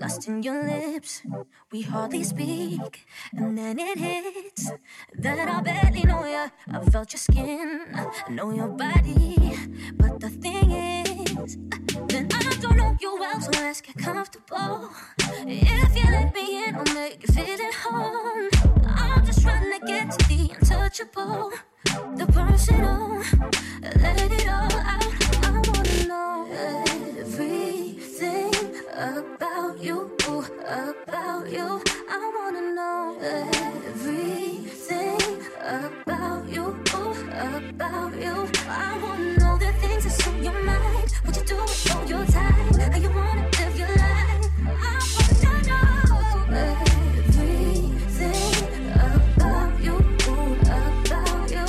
Lost in your lips, we hardly speak. And then it hits that I barely know you. I felt your skin, I know your body. But the thing is, then I don't know you well, so let's get comfortable. If you let me in, I'll make you feel at home. I'm just trying to get to the untouchable, the personal. Let it all out. I wanna know everything about you, about you. I wanna know everything about you, about you. I wanna know the things that's on your mind. What you do with all your time, how you wanna live your life. I wanna know everything about you, about you.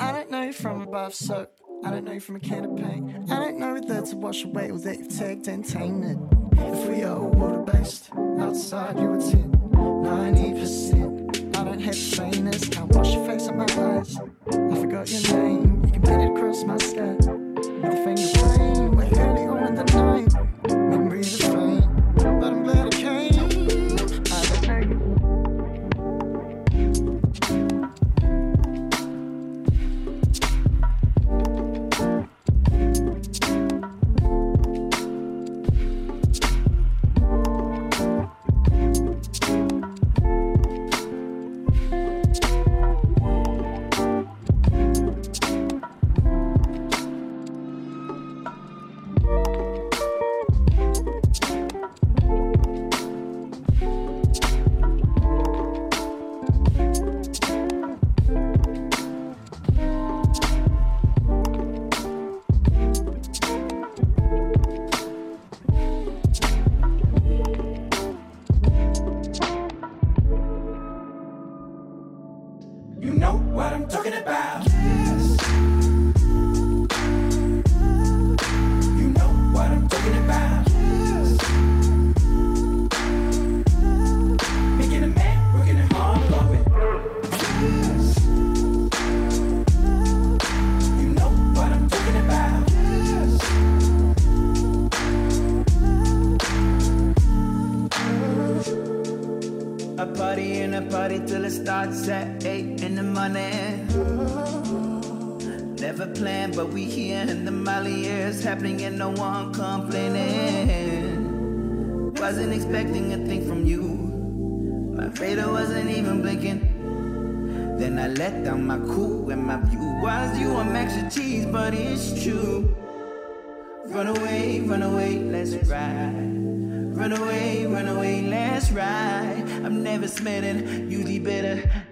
I don't know from above, so I don't know you from a can of paint. I don't know whether to wash away all that you've tagged and tainted. If we are water based, outside you were 10, 90%. I don't have trainers, can't wash your face on my eyes. I forgot your name, you can paint it across my sky. Expecting a thing from you. My radar wasn't even blinking. Then I let down my cool and my view was you. I'm extra cheese, but it's true. Run away, run away, let's ride. Run away, run away, let's ride. I'm never smelling, usually better.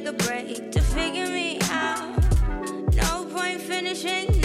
Take a break to figure me out. No point finishing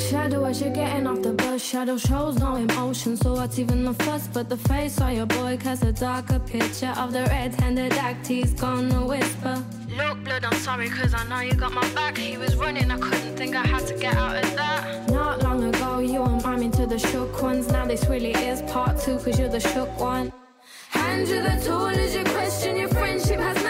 shadow as you're getting off the bus. Shadow shows no emotion, so what's even the fuss but the face of your boy casts a darker picture of the red-handed act he's gonna whisper. Look, blood, I'm sorry, cause I know you got my back. He was running, I couldn't think I had to get out of that. Not long ago, you were miming to the shook ones. Now this really is part two, cause you're the shook one. Hand you the tool as you question your friendship has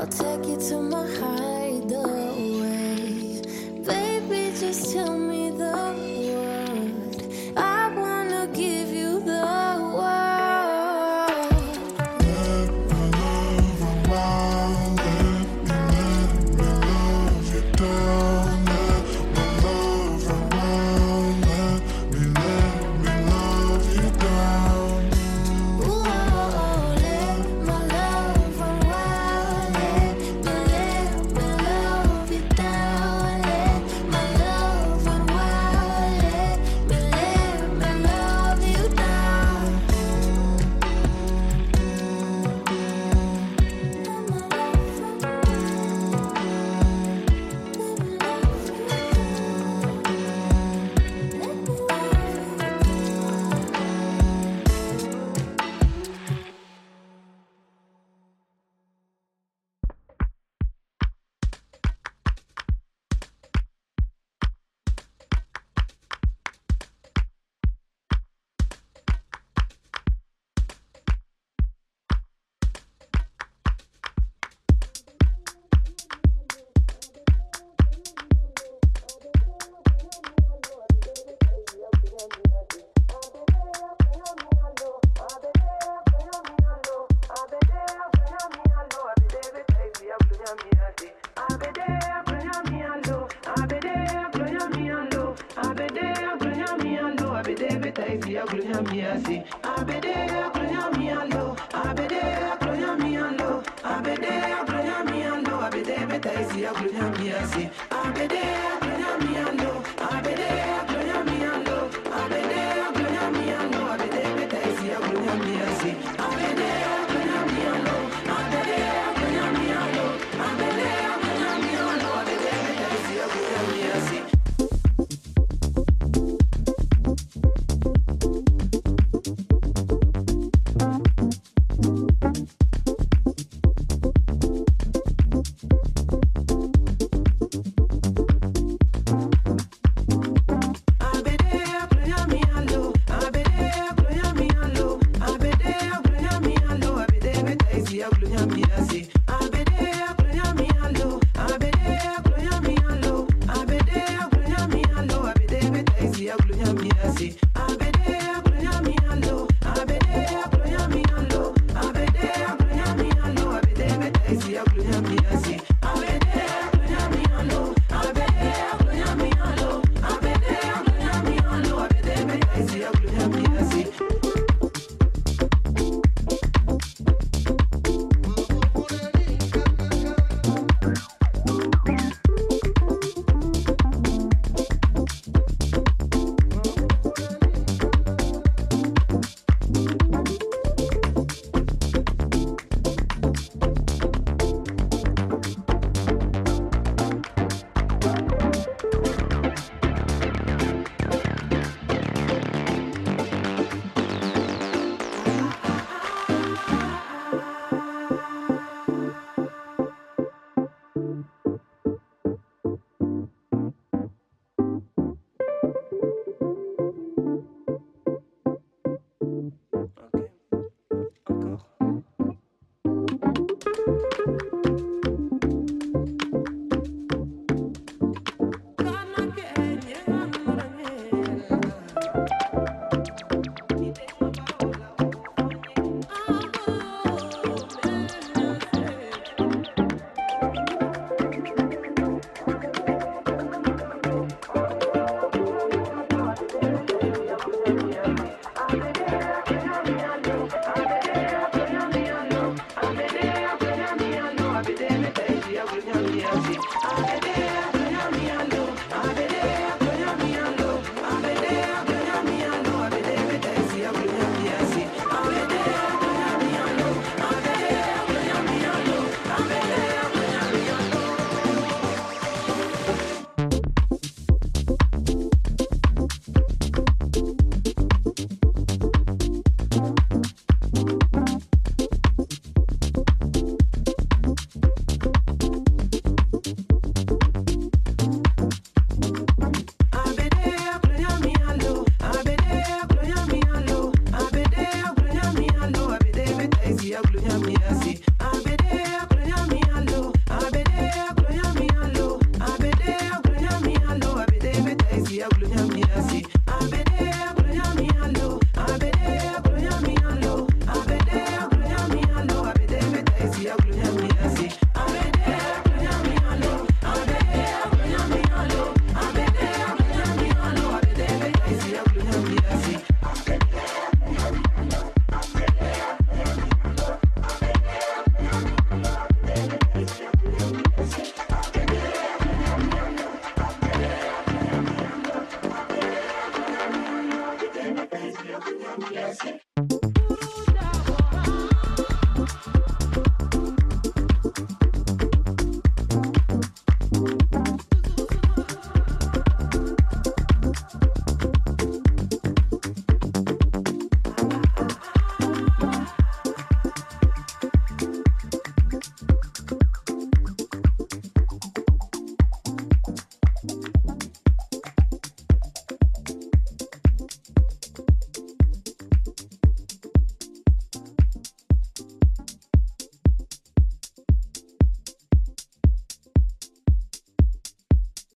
I'll take you to my